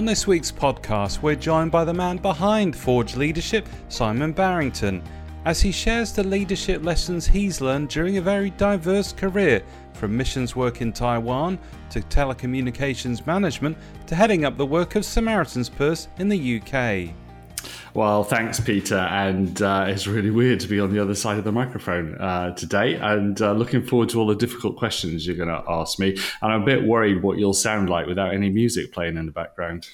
On this week's podcast, we're joined by the man behind Forge Leadership, Simon Barrington, as he shares the leadership lessons he's learned during a very diverse career from missions work in Taiwan to telecommunications management to heading up the work of Samaritan's Purse in the UK. Well, thanks, Peter. And uh, it's really weird to be on the other side of the microphone uh, today. And uh, looking forward to all the difficult questions you're going to ask me. And I'm a bit worried what you'll sound like without any music playing in the background.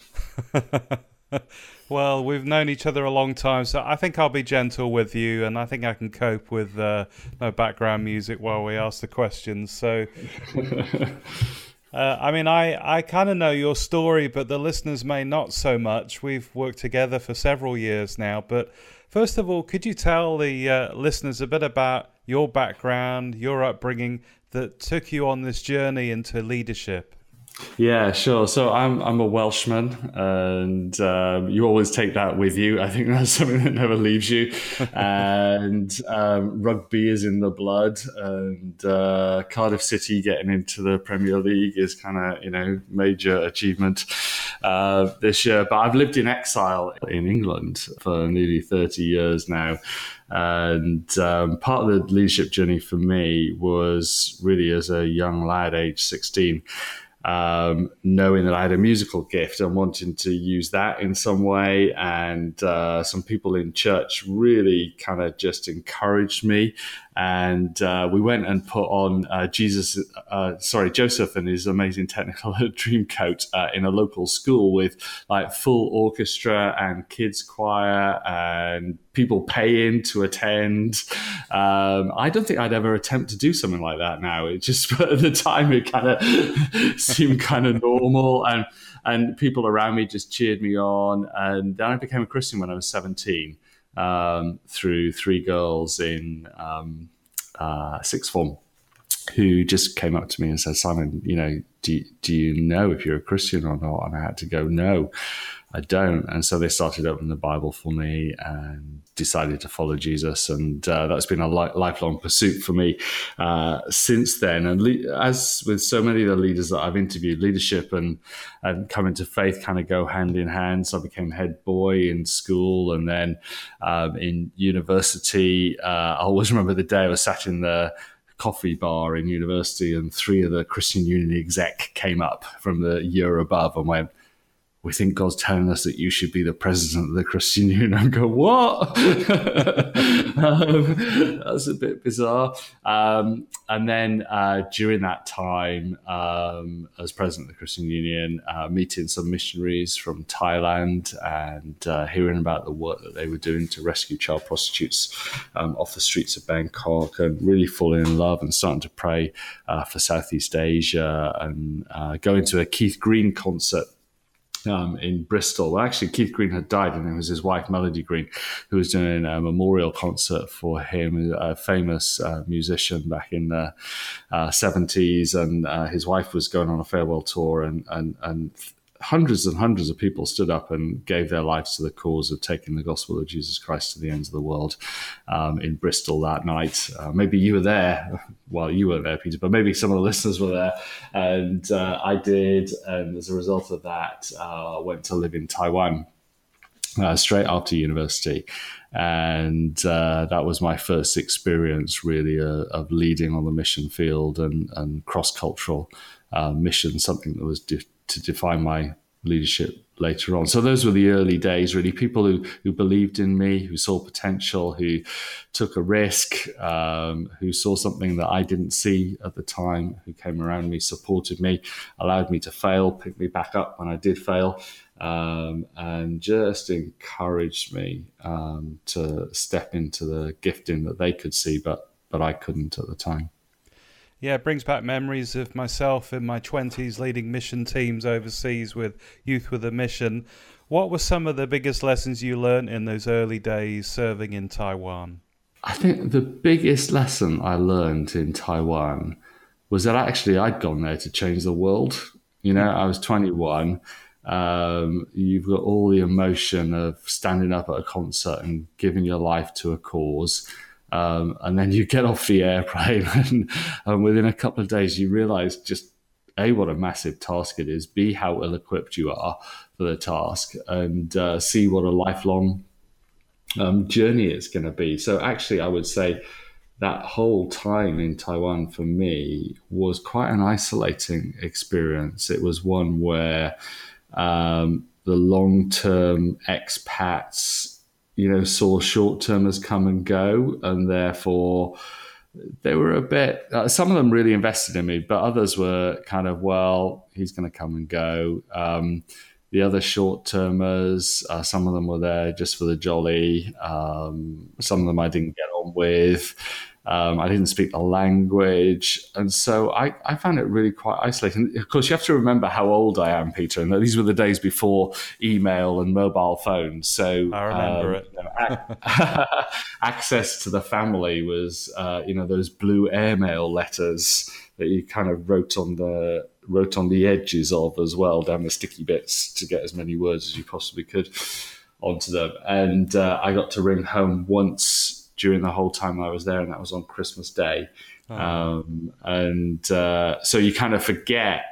well, we've known each other a long time, so I think I'll be gentle with you, and I think I can cope with uh, no background music while we ask the questions. So. Uh, I mean, I, I kind of know your story, but the listeners may not so much. We've worked together for several years now. But first of all, could you tell the uh, listeners a bit about your background, your upbringing that took you on this journey into leadership? Yeah, sure. So I'm I'm a Welshman, and um, you always take that with you. I think that's something that never leaves you. and um, rugby is in the blood, and uh, Cardiff City getting into the Premier League is kind of you know major achievement uh, this year. But I've lived in exile in England for nearly thirty years now. And um, part of the leadership journey for me was really as a young lad, age 16, um, knowing that I had a musical gift and wanting to use that in some way. And uh, some people in church really kind of just encouraged me and uh, we went and put on uh, Jesus, uh, sorry, Joseph and his amazing Technicolor Dreamcoat uh, in a local school with like full orchestra and kids choir and people paying to attend. Um, I don't think I'd ever attempt to do something like that now. It just at the time it kind of seemed kind of normal and and people around me just cheered me on. And then I became a Christian when I was seventeen um, through three girls in um, uh, sixth form who just came up to me and said, Simon, you know, do, do you know if you're a Christian or not? And I had to go, no, I don't. And so they started opening the Bible for me and decided to follow Jesus. And uh, that's been a li- lifelong pursuit for me uh, since then. And le- as with so many of the leaders that I've interviewed, leadership and, and coming to faith kind of go hand in hand. So I became head boy in school and then um, in university. Uh, I always remember the day I was sat in the coffee bar in university and three of the Christian Union exec came up from the year above and went, we think God's telling us that you should be the president of the Christian Union. And go, what? um, that's a bit bizarre. Um, and then uh, during that time, um, as president of the Christian Union, uh, meeting some missionaries from Thailand and uh, hearing about the work that they were doing to rescue child prostitutes um, off the streets of Bangkok, and really falling in love and starting to pray uh, for Southeast Asia and uh, going to a Keith Green concert um, in Bristol. Actually, Keith Green had died, and it was his wife, Melody Green, who was doing a memorial concert for him, a famous uh, musician back in the uh, 70s. And uh, his wife was going on a farewell tour, and, and, and hundreds and hundreds of people stood up and gave their lives to the cause of taking the gospel of Jesus Christ to the ends of the world um, in Bristol that night. Uh, maybe you were there. Well, you weren't there, Peter, but maybe some of the listeners were there. And uh, I did. And as a result of that, uh, I went to live in Taiwan uh, straight after university. And uh, that was my first experience, really, uh, of leading on the mission field and, and cross cultural uh, mission, something that was de- to define my leadership later on. So those were the early days, really. People who who believed in me, who saw potential, who took a risk, um, who saw something that I didn't see at the time, who came around me, supported me, allowed me to fail, picked me back up when I did fail. Um, and just encouraged me um, to step into the gifting that they could see, but but I couldn't at the time yeah, it brings back memories of myself in my 20s leading mission teams overseas with Youth with a Mission. What were some of the biggest lessons you learned in those early days serving in Taiwan? I think the biggest lesson I learned in Taiwan was that actually I'd gone there to change the world. You know, I was 21. Um, you've got all the emotion of standing up at a concert and giving your life to a cause um, and then you get off the airplane, and, and, within a couple of days, you realize just a what a massive task it is, b how ill equipped you are for the task, and uh, c what a lifelong um, journey it's going to be. So actually, I would say that whole time in Taiwan for me was quite an isolating experience. It was one where um, the long term expats, you know, saw short termers come and go, and therefore they were a bit. Uh, some of them really invested in me, but others were kind of, well, he's going to come and go. Um, the other short termers, uh, some of them were there just for the jolly. Um, some of them I didn't get on with. Um, I didn't speak the language. And so I, I found it really quite isolating. Of course, you have to remember how old I am, Peter, and these were the days before email and mobile phones. So I remember um, it. You know, access to the family was, uh, you know, those blue airmail letters that you kind of wrote on the wrote on the edges of as well, down the sticky bits to get as many words as you possibly could onto them. And uh, I got to ring home once during the whole time I was there, and that was on Christmas Day. Oh. Um, and uh, so you kind of forget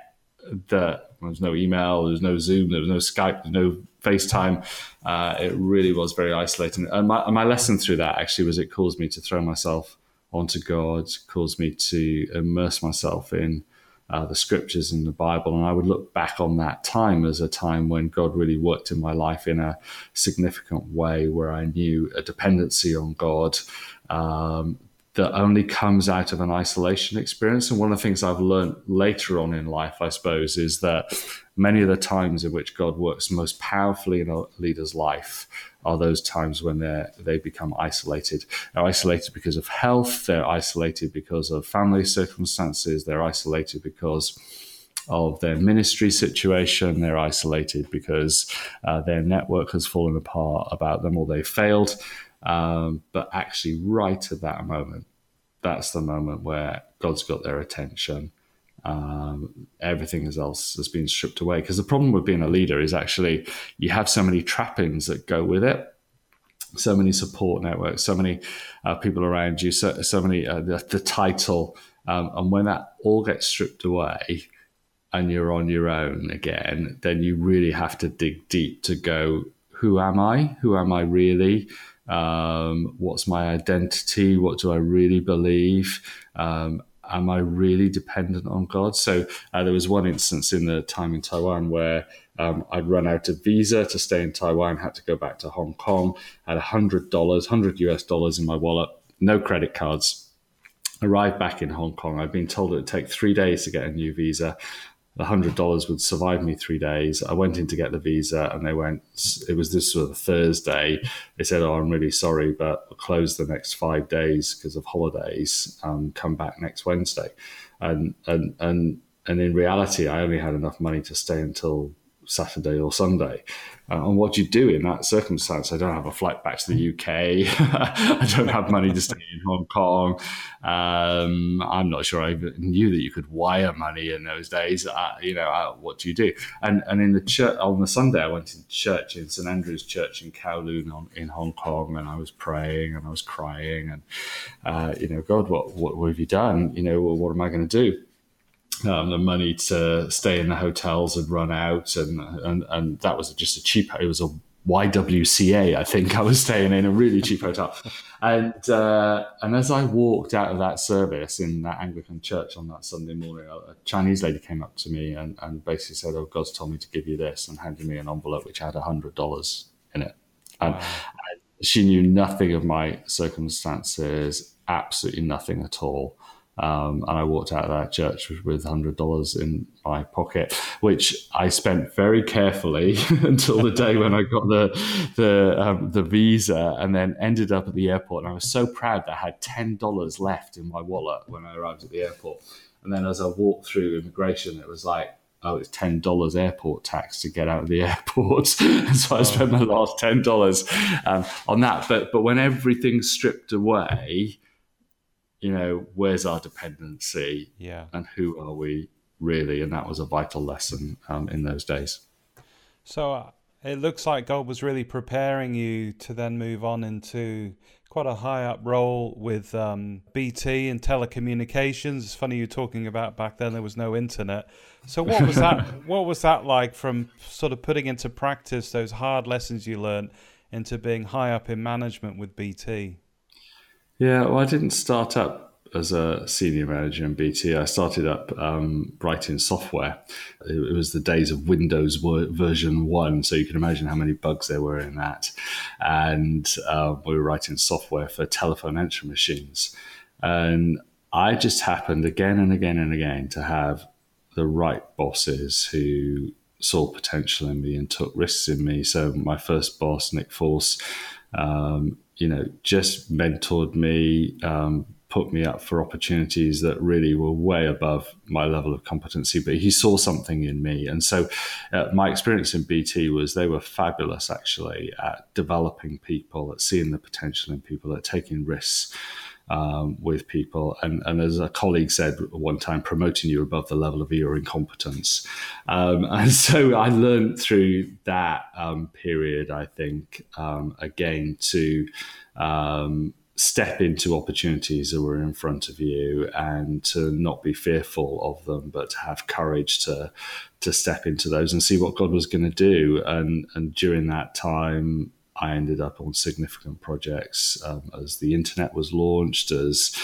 that there was no email, there was no Zoom, there was no Skype, there was no FaceTime. Uh, it really was very isolating. And my, my lesson through that actually was it caused me to throw myself onto God, caused me to immerse myself in uh, the scriptures in the Bible. And I would look back on that time as a time when God really worked in my life in a significant way, where I knew a dependency on God um, that only comes out of an isolation experience. And one of the things I've learned later on in life, I suppose, is that many of the times in which God works most powerfully in a leader's life are those times when they they become isolated. They're isolated because of health. They're isolated because of family circumstances. They're isolated because of their ministry situation. They're isolated because uh, their network has fallen apart about them or they failed. Um, but actually, right at that moment, that's the moment where God's got their attention. Um, everything else has been stripped away. Because the problem with being a leader is actually you have so many trappings that go with it. So many support networks, so many uh, people around you, so, so many uh, the, the, title, um, and when that all gets stripped away, and you're on your own again, then you really have to dig deep to go, who am I? Who am I really? Um, what's my identity? What do I really believe? Um, am I really dependent on God? So uh, there was one instance in the time in Taiwan where um, I'd run out of visa to stay in Taiwan, had to go back to Hong Kong, had hundred dollars, hundred US dollars in my wallet, no credit cards. Arrived back in Hong Kong. I'd been told it would take three days to get a new visa the hundred dollars would survive me three days. I went in to get the visa, and they went. It was this sort of Thursday. They said, "Oh, I'm really sorry, but we'll close the next five days because of holidays. Come back next Wednesday." And and and and in reality, I only had enough money to stay until Saturday or Sunday. Uh, and what do you do in that circumstance? I don't have a flight back to the UK. I don't have money to stay in Hong Kong. Um, I'm not sure I knew that you could wire money in those days. Uh, you know, uh, what do you do? And and in the church on the Sunday, I went to church in St Andrew's Church in Kowloon on, in Hong Kong, and I was praying and I was crying, and uh, you know, God, what, what have you done? You know, what am I going to do? Um, the money to stay in the hotels had run out, and and and that was just a cheap. It was a YWCA, I think I was staying in a really cheap hotel, and uh, and as I walked out of that service in that Anglican church on that Sunday morning, a Chinese lady came up to me and, and basically said, "Oh, God's told me to give you this," and handed me an envelope which had a hundred dollars in it, and, wow. and she knew nothing of my circumstances, absolutely nothing at all. Um, and I walked out of that church with hundred dollars in my pocket, which I spent very carefully until the day when I got the the um, the visa, and then ended up at the airport. And I was so proud that I had ten dollars left in my wallet when I arrived at the airport. And then as I walked through immigration, it was like, oh, it's ten dollars airport tax to get out of the airport. and so I spent my last ten dollars um, on that. But but when everything's stripped away you know, where's our dependency? Yeah. And who are we really? And that was a vital lesson um, in those days. So, uh, it looks like God was really preparing you to then move on into quite a high up role with um, BT and telecommunications. It's funny you're talking about back then there was no internet. So what was that? what was that like from sort of putting into practice those hard lessons you learned into being high up in management with BT? Yeah, well, I didn't start up as a senior manager in BT, I started up um, writing software. It, was the days of Windows version one, so you can imagine how many bugs there were in that. And uh, we were writing software for telephone answering machines. And I just happened again and again and again to have the right bosses who saw potential in me and took risks in me. So my first boss, Nick Force, um, you know, just mentored me, um, put me up for opportunities that really were way above my level of competency, but he saw something in me. And so uh, my experience in BT was they were fabulous actually at developing people, at seeing the potential in people, at taking risks. Um, with people. And, and, as a colleague said one time, promoting you above the level of your incompetence. Um, and so I learned through that um, period, I think, um, again, to um, step into opportunities that were in front of you and to not be fearful of them, but to have courage to to step into those and see what God was going to do. And and during that time, I ended up on significant projects um, as the internet was launched, as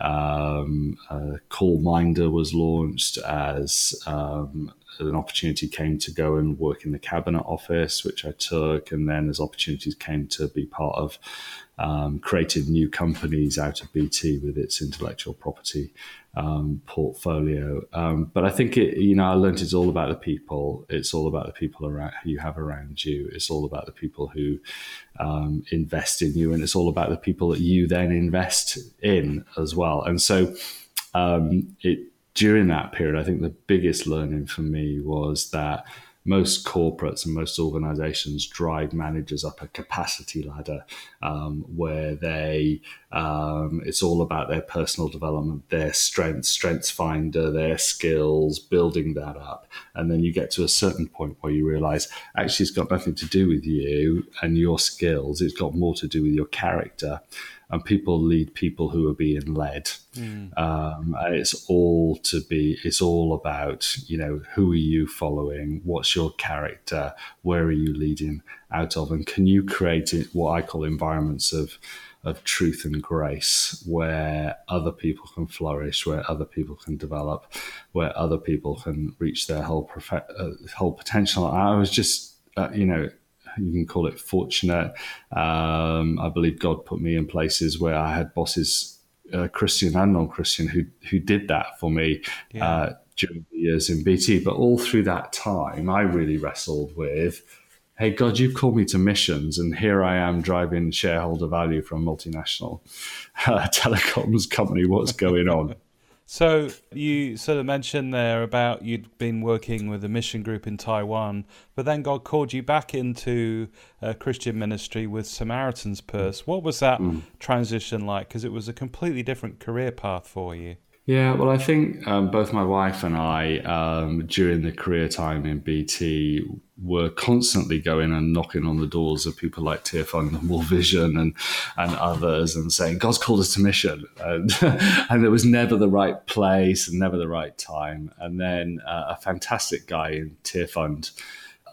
um, uh, CallMinder was launched, as um, an opportunity came to go and work in the cabinet office, which I took, and then as opportunities came to be part of um, created new companies out of BT with its intellectual property um, portfolio. Um, but I think it, you know, I learned it's all about the people. It's all about the people around you have around you. It's all about the people who um, invest in you, and it's all about the people that you then invest in as well. And so, um, it during that period, I think the biggest learning for me was that most corporates and most organizations drive managers up a capacity ladder um, where they um, it's all about their personal development their strengths strengths finder their skills building that up. And then you get to a certain point where you realize actually it's got nothing to do with you and your skills. It's got more to do with your character and people lead people who are being led. Mm. Um, it's all to be, it's all about, you know, who are you following? What's your character? Where are you leading out of? And can you create what I call environments of, of truth and grace where other people can flourish, where other people can develop, where other people can reach their whole, prof- uh, whole potential. I was just, uh, you know, you can call it fortunate. Um, I believe God put me in places where I had bosses, uh, Christian and non-Christian, who who did that for me yeah. uh, during the years in BT. But all through that time, I really wrestled with. Hey God, you've called me to missions, and here I am driving shareholder value from a multinational uh, telecoms company. What's going on? So you sort of mentioned there about you'd been working with a mission group in Taiwan, but then God called you back into Christian ministry with Samaritan's Purse. What was that mm. transition like? Because it was a completely different career path for you. Yeah, well, I think um, both my wife and I, um, during the career time in BT, were constantly going and knocking on the doors of people like Tearfund and World Vision and, and others and saying, God's called us to mission. And, and there was never the right place and never the right time. And then uh, a fantastic guy in Tearfund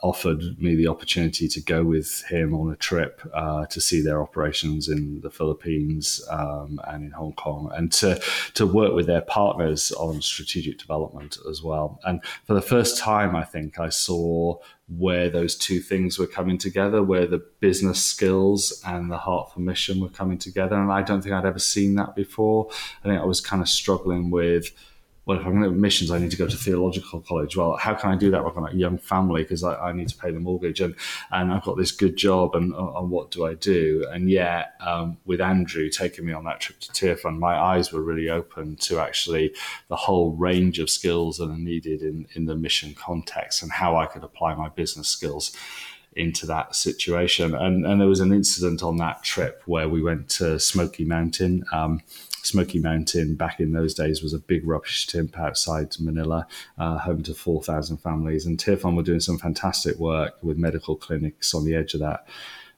offered me the opportunity to go with him on a trip uh, to see their operations in the Philippines um, and in Hong Kong, and to to work with their partners on strategic development as well. And for the first time, I think I saw where those two things were coming together, where the business skills and the heart for mission were coming together. And I don't think I'd ever seen that before. I think I was kind of struggling with well, if I'm going to missions, I need to go to theological college. Well, how can I do that? Got a young family because I, I, need to pay the mortgage, and and I've got this good job, and, uh, and what do I do? And yet, um, with Andrew taking me on that trip to Tearfund, my eyes were really open to actually the whole range of skills that are needed in in the mission context and how I could apply my business skills into that situation. And, and there was an incident on that trip where we went to Smoky Mountain. Um, Smoky Mountain back in those days was a big rubbish tip outside Manila, uh, home to 4,000 families. And Tearfund were doing some fantastic work with medical clinics on the edge of that.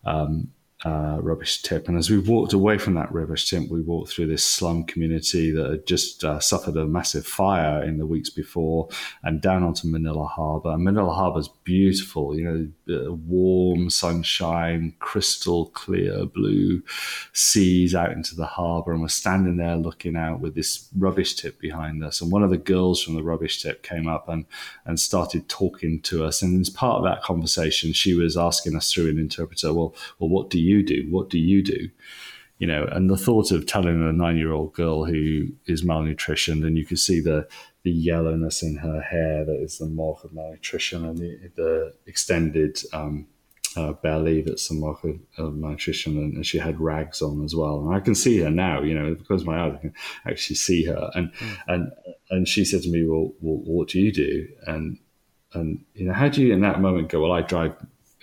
Um, uh, rubbish tip. And as we walked away from that rubbish tip, we walked through this slum community that had just uh, suffered a massive fire in the weeks before and down onto Manila Harbour. And Manila Harbour is beautiful, you know, warm sunshine, crystal clear blue seas out into the harbour. And we're standing there looking out with this rubbish tip behind us. And one of the girls from the rubbish tip came up and, and started talking to us. And as part of that conversation, she was asking us through an interpreter, well, well, what do you you do? What do you do? You know, and the thought of telling a nine year old girl who is malnutritioned, and you can see the the yellowness in her hair that is the mark of malnutrition, and the, the extended um, uh, belly that's the mark of, of malnutrition, and, and, she had rags on as well. And I can see her now, you know, because my eyes I can actually see her. And mm. and and she said to me, well, well, what do you do?" And and you know, how do you in that moment go, "Well, I drive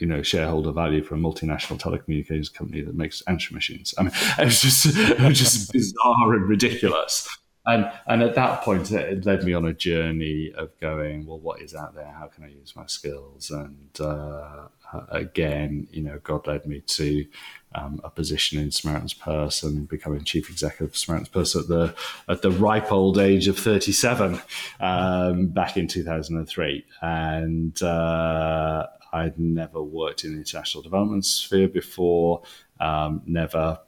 you know shareholder value for a multinational telecommunications company that makes answering machines. I mean, it was just it was just bizarre and ridiculous. And and at that point, it led me on a journey of going, well, what is out there? How can I use my skills? And uh, again, you know, God led me to um, a position in Samaritan's Purse and becoming chief executive of Samaritan's Purse at the at the ripe old age of 37 um, back in 2003. And uh, I'd never worked in the international development sphere before, um, never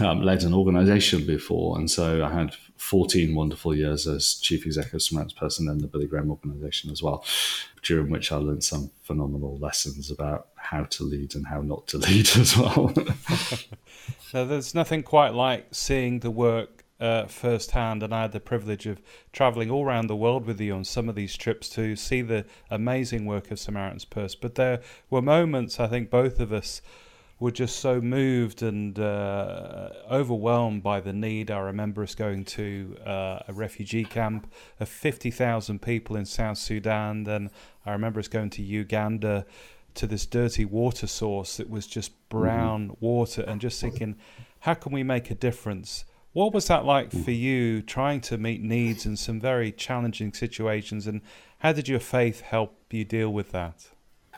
um, led an organization before. And so I had 14 wonderful years as chief executive Purse in the Billy Graham organization as well, during which I learned some phenomenal lessons about how to lead and how not to lead as well. so there's nothing quite like seeing the work uh, firsthand, and I had the privilege of traveling all around the world with you on some of these trips to see the amazing work of Samaritan's Purse. But there were moments, I think both of us were just so moved and uh, overwhelmed by the need. I remember us going to uh, a refugee camp of 50,000 people in South Sudan. Then I remember us going to Uganda to this dirty water source that was just brown mm-hmm. water and just thinking, how can we make a difference? What was that like for you trying to meet needs in some very challenging situations, and how did your faith help you deal with that?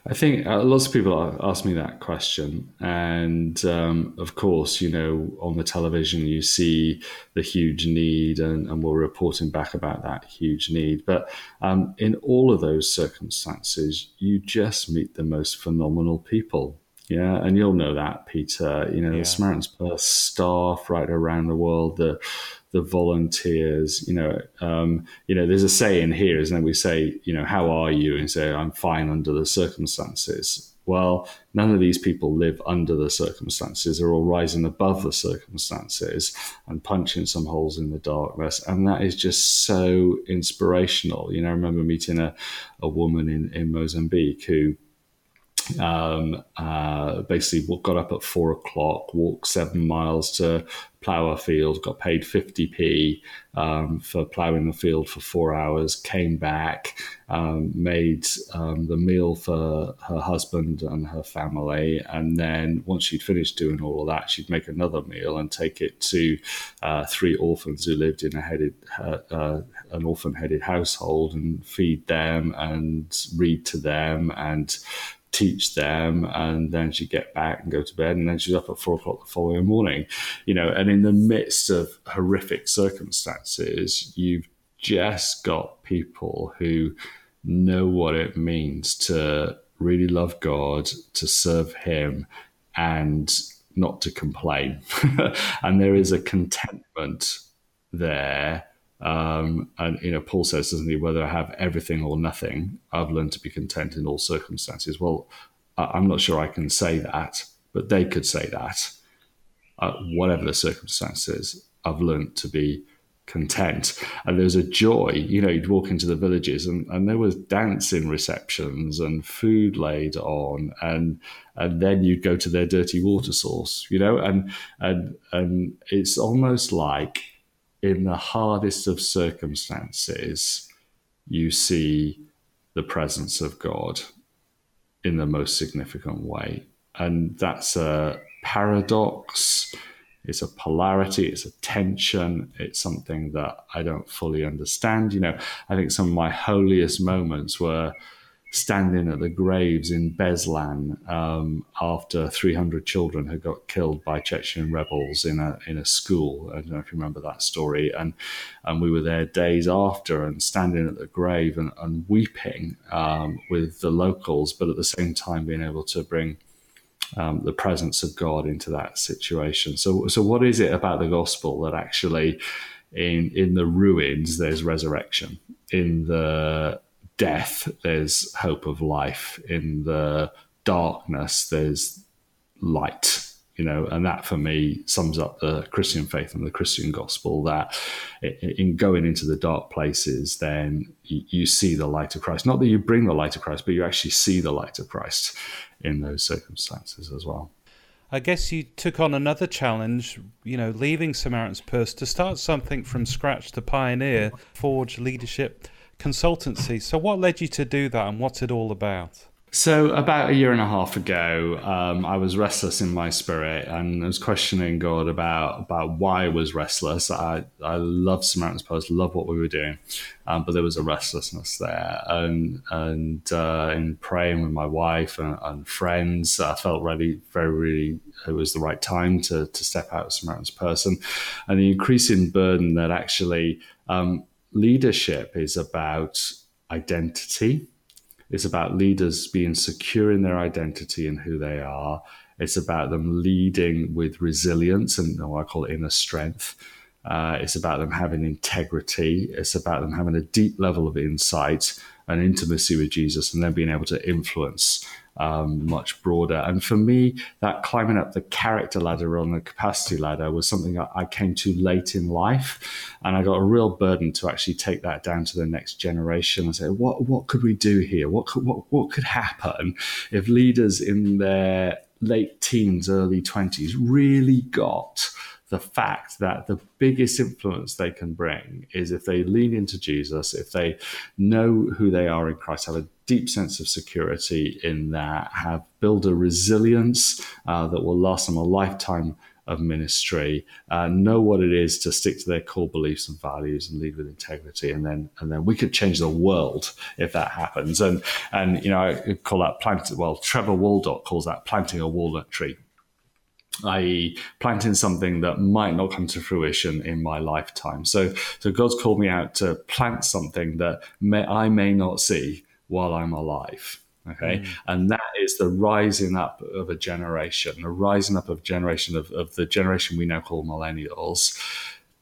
I think uh, lots of people ask me that question. And um, of course, you know, on the television, you see the huge need, and, and we're reporting back about that huge need. But um, in all of those circumstances, you just meet the most phenomenal people. Yeah, and you'll know that, Peter. You know, yeah. the Samaritan's Purse staff right around the world, the the volunteers. You know, um, you know, there's a saying here, isn't there? We say, you know, how are you? And say, I'm fine under the circumstances. Well, none of these people live under the circumstances. They're all rising above the circumstances and punching some holes in the darkness. And that is just so inspirational. You know, I remember meeting a, a woman in, in Mozambique who um, uh, basically got up at four o'clock, walked seven miles to plough a field, got paid 50p um, for ploughing the field for four hours, came back, um, made um, the meal for her husband and her family. And then once she'd finished doing all of that, she'd make another meal and take it to uh, three orphans who lived in a headed, uh, an orphan headed household and feed them and read to them and teach them and then she'd get back and go to bed and then she's up at four o'clock the following morning. You know and in the midst of horrific circumstances you've just got people who know what it means to really love god to serve him and not to complain. And there is a contentment there um, and you know, Paul says, doesn't he, whether I have everything or nothing, I've learned to be content in all circumstances. Well, I'm not sure I can say that, but they could say that. Uh, whatever the circumstances, I've learned to be content. And there's a joy, you know, you'd walk into the villages and, and there was dancing receptions and food laid on and and then you'd go to their dirty water source, you know, and and and it's almost like in the hardest of circumstances, you see the presence of God in the most significant way. And that's a paradox it's a polarity, it's a tension, it's something that I don't fully understand. You know, I think some of my holiest moments were standing at the graves in Beslan um, after 300 children had got killed by Chechen rebels in a in a school. I don't know if you remember that story. And and we were there days after and standing at the grave and, and weeping um, with the locals, but at the same time being able to bring um, the presence of God into that situation. So so what is it about the gospel that actually in in the ruins there's resurrection in the death, there's hope of life. In the darkness, there's light. You know, and that for me sums up the Christian faith and the Christian gospel. That in going into the dark places, then you see the light of Christ. Not that you bring the light of Christ, but you actually see the light of Christ in those circumstances as well. I guess you took on another challenge, you know, leaving Samaritan's Purse to start something from scratch to pioneer, forge leadership consultancy. So, what led you to do that, and what's it all about? So, about a year and a half ago, um, I was restless in my spirit and I was questioning God about, about why I was restless. I, I love Samaritan's Purse, love what we were doing, um, but there was a restlessness there. And, and uh, in praying with my wife and, and, friends, I felt really, very, really, it was the right time to, to step out of Samaritan's Purse. And, and the increasing burden that actually um, leadership is about identity. It's about leaders being secure in their identity and who they are. It's about them leading with resilience and what I call inner strength. Uh, it's about them having integrity. It's about them having a deep level of insight and intimacy with Jesus and then being able to influence um, much broader. And for me, that climbing up the character ladder on the capacity ladder was something I came to late in life. And I got a real burden to actually take that down to the next generation and say, what, what could we do here? What could, what, what could happen if leaders in their late teens, early 20s really got the fact that the biggest influence they can bring is if they lean into Jesus, if they know who they are in Christ, have a deep sense of security in that, have build a resilience uh, that will last them a lifetime of ministry, uh, know what it is to stick to their core beliefs and values and lead with integrity, and then and then we could change the world if that happens. And and you know I call that planting. Well, Trevor Waldock calls that planting a walnut tree i.e., planting something that might not come to fruition in my lifetime. So, so God's called me out to plant something that may, I may not see while I'm alive. Okay, mm. and that is the rising up of a generation, the rising up of generation of, of the generation we now call millennials,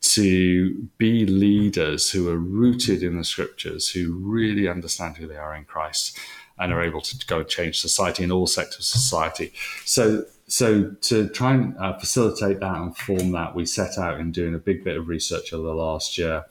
to be leaders who are rooted in the scriptures, who really understand who they are in Christ, and are able to go and change society in all sectors of society. So so to try and uh, facilitate that and form that, we set out in doing a big bit of research over the last year,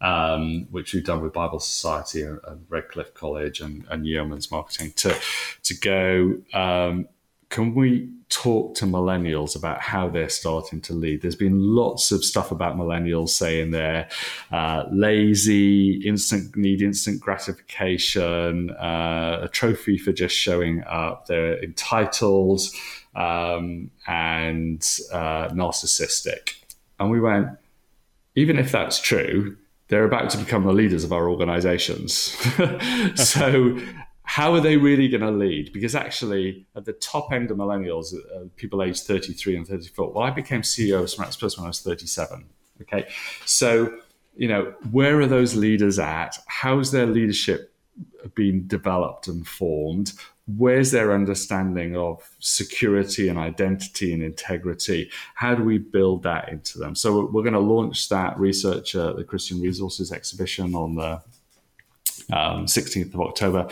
um, which we've done with Bible Society and, and Redcliffe College and, and Yeoman's Marketing to to go. Um, can we talk to millennials about how they're starting to lead? There's been lots of stuff about millennials saying they're uh, lazy, instant need instant gratification, uh, a trophy for just showing up. They're entitled um, and uh, narcissistic. And we went, even if that's true, they're about to become the leaders of our organizations. so, how are they really going to lead? Because actually, at the top end of millennials, uh, people aged 33 and 34, well, I became CEO of Samaritan's Purse when I was 37. Okay. So, you know, where are those leaders at? How's their leadership been developed and formed? where's their understanding of security and identity and integrity? How do we build that into them? So we're going to launch that research at the Christian Resources exhibition on the um, 16th of October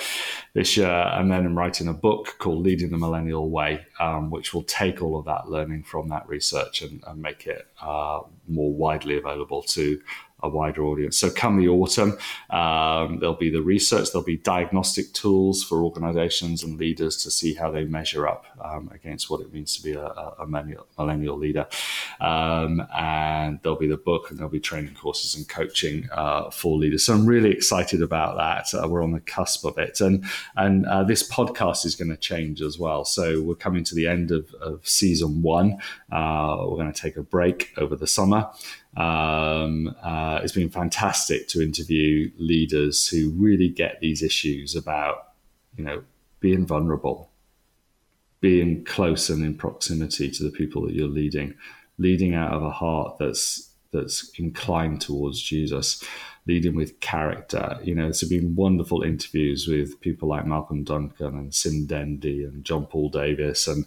this year, and then I'm writing a book called Leading the Millennial Way, um, which will take all of that learning from that research and, and make it uh, more widely available to a wider audience. So, come the autumn, um, there'll be the research, there'll be diagnostic tools for organizations and leaders to see how they measure up um, against what it means to be a, a millennial, leader. Um, and there'll be the book and there'll be training courses and coaching uh, for leaders. So I'm really excited about that. Uh, we're on the cusp of it. And, and uh, this podcast is going to change as well. So we're coming to the end of, of season one. Uh, we're going to take a break over the summer. Um, uh, it's been fantastic to interview leaders who really get these issues about, you know, being vulnerable, being close and in proximity to the people that you're leading, leading out of a heart that's that's inclined towards Jesus, leading with character. You know, there's been wonderful interviews with people like Malcolm Duncan and Sim Dendy and John Paul Davis and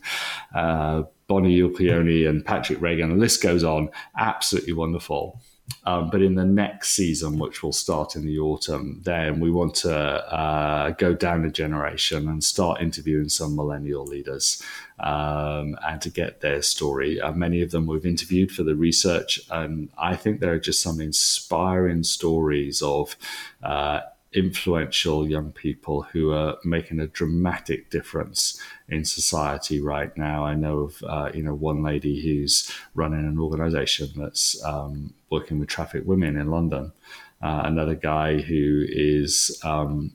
uh, Bonnie Ulcioni and Patrick Regan. The list goes on. Absolutely wonderful. Um, but in the next season, which will start in the autumn, then we want to uh, go down a generation and start interviewing some millennial leaders um, and to get their story. Uh, many of them we've interviewed for the research, and I think there are just some inspiring stories of. Uh, influential young people who are making a dramatic difference in society right now. I know of uh, you know one lady who's running an organisation that's um, working with trafficked women in London. Uh, another guy who is um,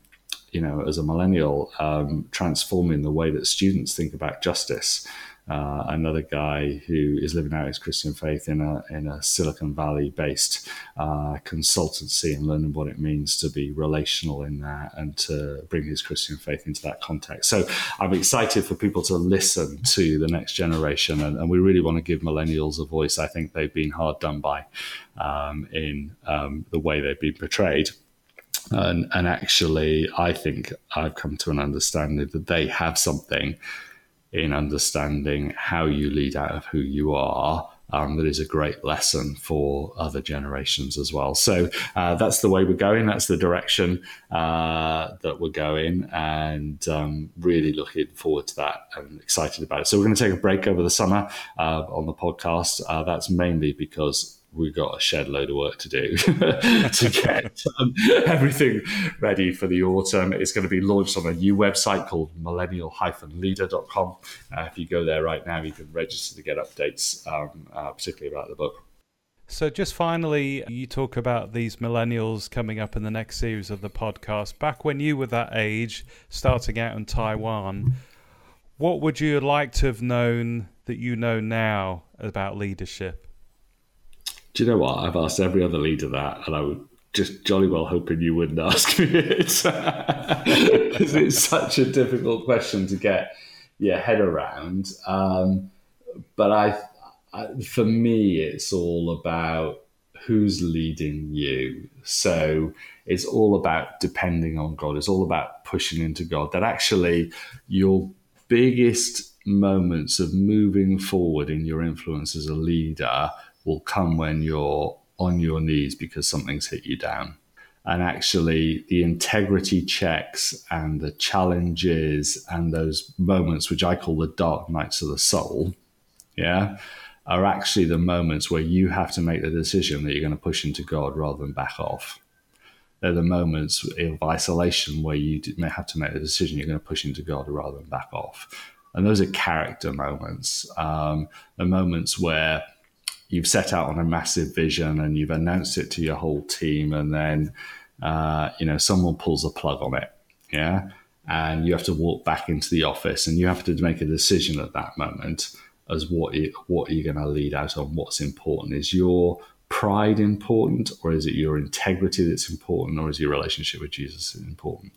you know as a millennial um, transforming the way that students think about justice uh, another guy who is living out his Christian faith in a in a Silicon Valley based uh, consultancy and learning what it means to be relational in that and to bring his Christian faith into that context. So I'm excited for people to listen to the next generation, and, and we really want to give millennials a voice. I think they've been hard done by um, in um, the way they've been portrayed. And, and actually, I think I've come to an understanding that they have something in understanding how you lead out of who you are. Um, that is a great lesson for other generations as well. So uh, that's the way we're going. That's the direction uh, that we're going, and um, really looking forward to that and excited about it. So we're going to take a break over the summer uh, on the podcast. Uh, that's mainly because we've got a shed load of work to do to get um, everything ready for the autumn. It's going to be launched on a new website called millennial-leader.com. Uh, if you go there right now, you can register to get updates, um, uh, particularly about the book. So, just finally, you talk about these millennials coming up in the next series of the podcast. Back when you were that age, starting out in Taiwan, what would you like to have known that you know now about leadership? Do you know what? I've asked every other leader that, and I would just jolly well hoping you wouldn't ask me it. Because it's such a difficult question to get your head around. Um, but I, I, for me, it's all about who's leading you. So it's all about depending on God. It's all about pushing into God. That actually your biggest moments of moving forward in your influence as a leader will come when you're on your knees because something's hit you down. And actually, the integrity checks and the challenges and those moments, which I call the dark nights of the soul, yeah, are actually the moments where you have to make the decision that you're going to push into God rather than back off. They're the moments of isolation where you may have to make the decision you're going to push into God rather than back off. And those are character moments, um, the moments where you've set out on a massive vision and you've announced it to your whole team, and then uh, you know someone pulls a plug on it, yeah, and you have to walk back into the office and you have to make a decision at that moment as what you, what are going to lead out on, what's important. Is your pride important, or is it your integrity that's important, or is your relationship with Jesus important?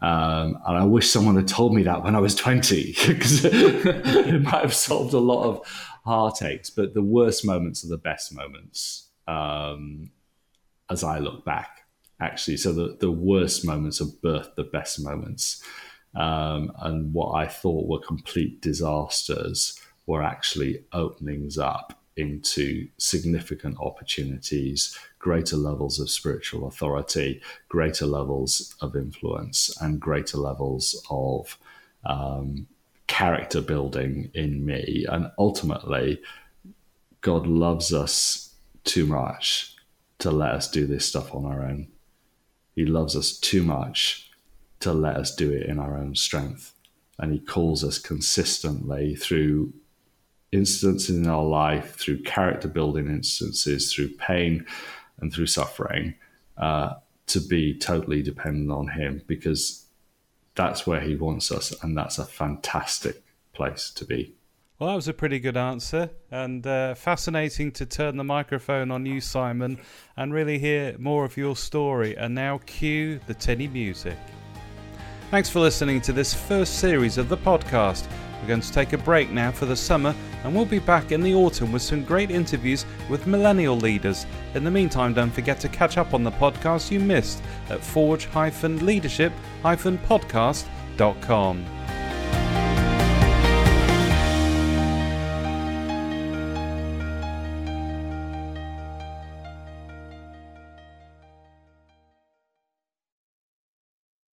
Um, and I wish someone had told me that when I was 20, because it might have solved a lot of heartaches, but the worst moments are the best moments um, as I look back, actually. So the, the worst moments have birthed the best moments. Um, and what I thought were complete disasters were actually openings up into significant opportunities, greater levels of spiritual authority, greater levels of influence, and greater levels of um, character building in me. And ultimately, God loves us too much to let us do this stuff on our own. He loves us too much to let us do it in our own strength. And He calls us consistently through instances in our life, through character building instances, through pain and through suffering, uh, to be totally dependent on Him because that's where He wants us, and that's a fantastic place to be. Well, that was a pretty good answer, and uh, fascinating to turn the microphone on you, Simon, and really hear more of your story. And now, cue the tinny music. Thanks for listening to this first series of the podcast. We're going to take a break now for the summer, and we'll be back in the autumn with some great interviews with millennial leaders. In the meantime, don't forget to catch up on the podcast you missed at forge-leadership-podcast.com.